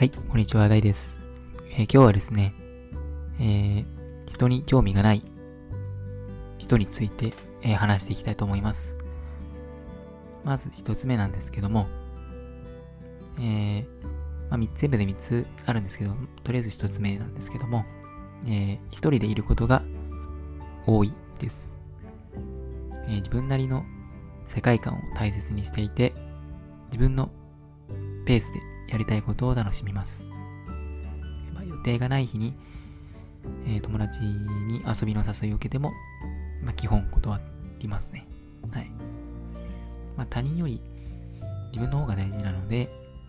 はい、こんにちは、大です。えー、今日はですね、えー、人に興味がない人について、えー、話していきたいと思います。まず一つ目なんですけども、えー、まあ、全部で三つあるんですけど、とりあえず一つ目なんですけども、えー、一人でいることが多いです。えー、自分なりの世界観を大切にしていて、自分のペースでやりたいことを楽しみます。まあ、予定がない日に、えー、友達に遊びの誘いを受けても、まあ、基本断りますね。はい。まあ、他人より自分の方が大事なので、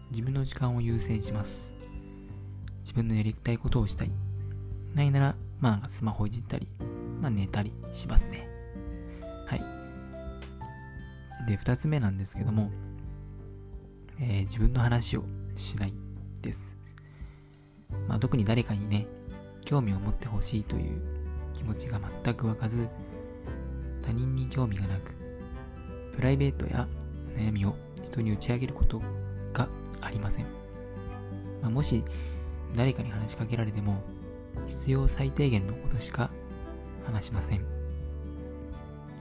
自分の時間を優先します。自分のやりたいことをしたい。ないなら、まあ、スマホいじったり、まあ、寝たりしますね。はい。で、二つ目なんですけども、えー、自分の話をしないです。まあ、特に誰かにね、興味を持ってほしいという気持ちが全く湧かず、他人に興味がなく、プライベートや悩みを人に打ち明けることがありません。まあ、もし誰かに話しかけられても、必要最低限のことしか話しません。は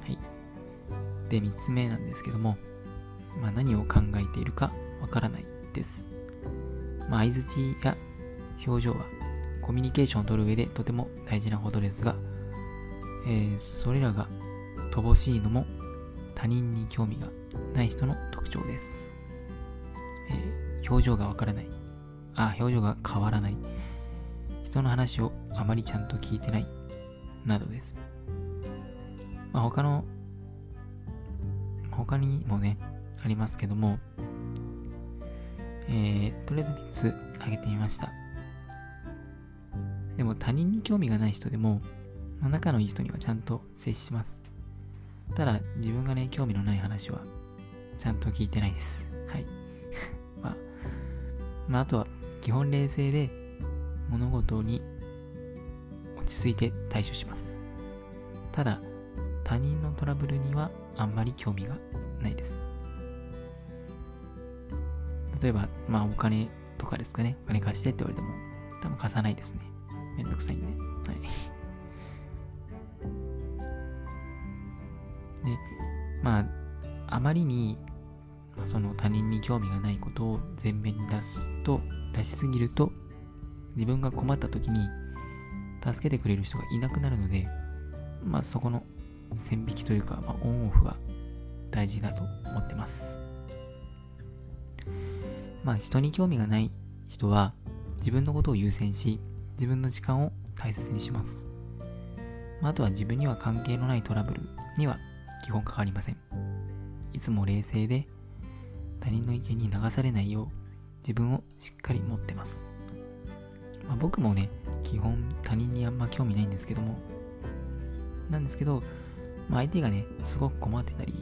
い。で、3つ目なんですけども、まあ、何を考えているかわからないです。まあ、相づちや表情はコミュニケーションを取る上でとても大事なことですが、えー、それらが乏しいのも他人に興味がない人の特徴です。えー、表情がわからない。あ、表情が変わらない。人の話をあまりちゃんと聞いてない。などです。まあ、他の、他にもね、ありますけども、えー、とりあえず3つ挙げてみました。でも他人に興味がない人でも、まあ、仲のいい人にはちゃんと接します。ただ、自分がね、興味のない話は、ちゃんと聞いてないです。はい。まあ、まあ、あとは、基本冷静で、物事に落ち着いて対処します。ただ、他人のトラブルにはあんまり興味がないです。例えば、まあお金とかですかね。お金貸してって言われても、多分貸さないですね。めんどくさいんで。はい。で、まあ、あまりに、その他人に興味がないことを前面に出すと、出しすぎると、自分が困った時に助けてくれる人がいなくなるので、まあそこの線引きというか、まあ、オンオフは大事だと思ってます。まあ人に興味がない人は自分のことを優先し、自分の時間を大切にします。あ、あとは自分には関係のないトラブルには基本かかりません。いつも冷静で他人の意見に流されないよう自分をしっかり持ってます。まあ、僕もね、基本他人にあんま興味ないんですけども、なんですけど、まあ、相手がね、すごく困ってたり、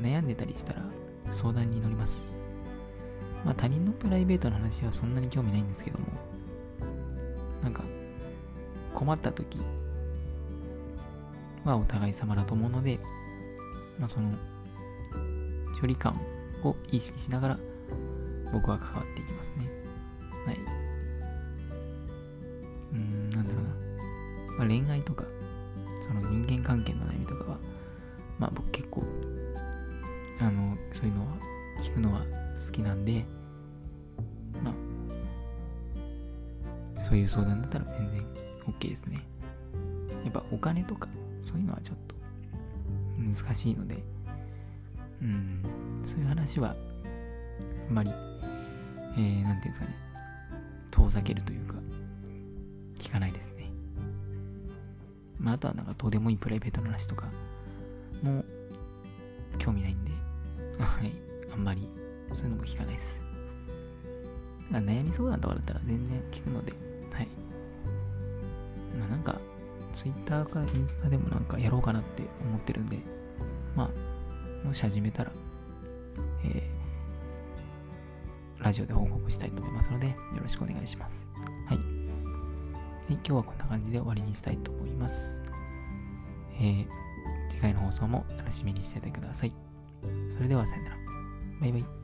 悩んでたりしたら相談に乗ります。まあ他人のプライベートの話はそんなに興味ないんですけども、なんか、困った時はお互い様だと思うので、まあその、距離感を意識しながら僕は関わっていきますね。はい。うーん、なんだろうな。まあ、恋愛とか、その人間関係の悩みとかは、まあ僕結構、あの、そういうのは聞くのは好きなんで、まあ、そういう相談だったら全然 OK ですね。やっぱお金とか、そういうのはちょっと難しいので、うん、そういう話は、あんまり、えー、なんていうんですかね、遠ざけるというか、聞かないですね。まあ、あとはなんかどうでもいいプライベートの話とかも興味ないんで、はい、あんまりそういうのも聞かないです。悩み相談とかだったら全然聞くので、はい。まあなんか、Twitter かインスタでもなんかやろうかなって思ってるんで、まあ、もし始めたら、えー、ラジオで報告したいと思いますので、よろしくお願いします。はい。はい、今日はこんな感じで終わりにしたいと思います。えー、次回の放送も楽しみにしててください。それではさよなら。バイバイ。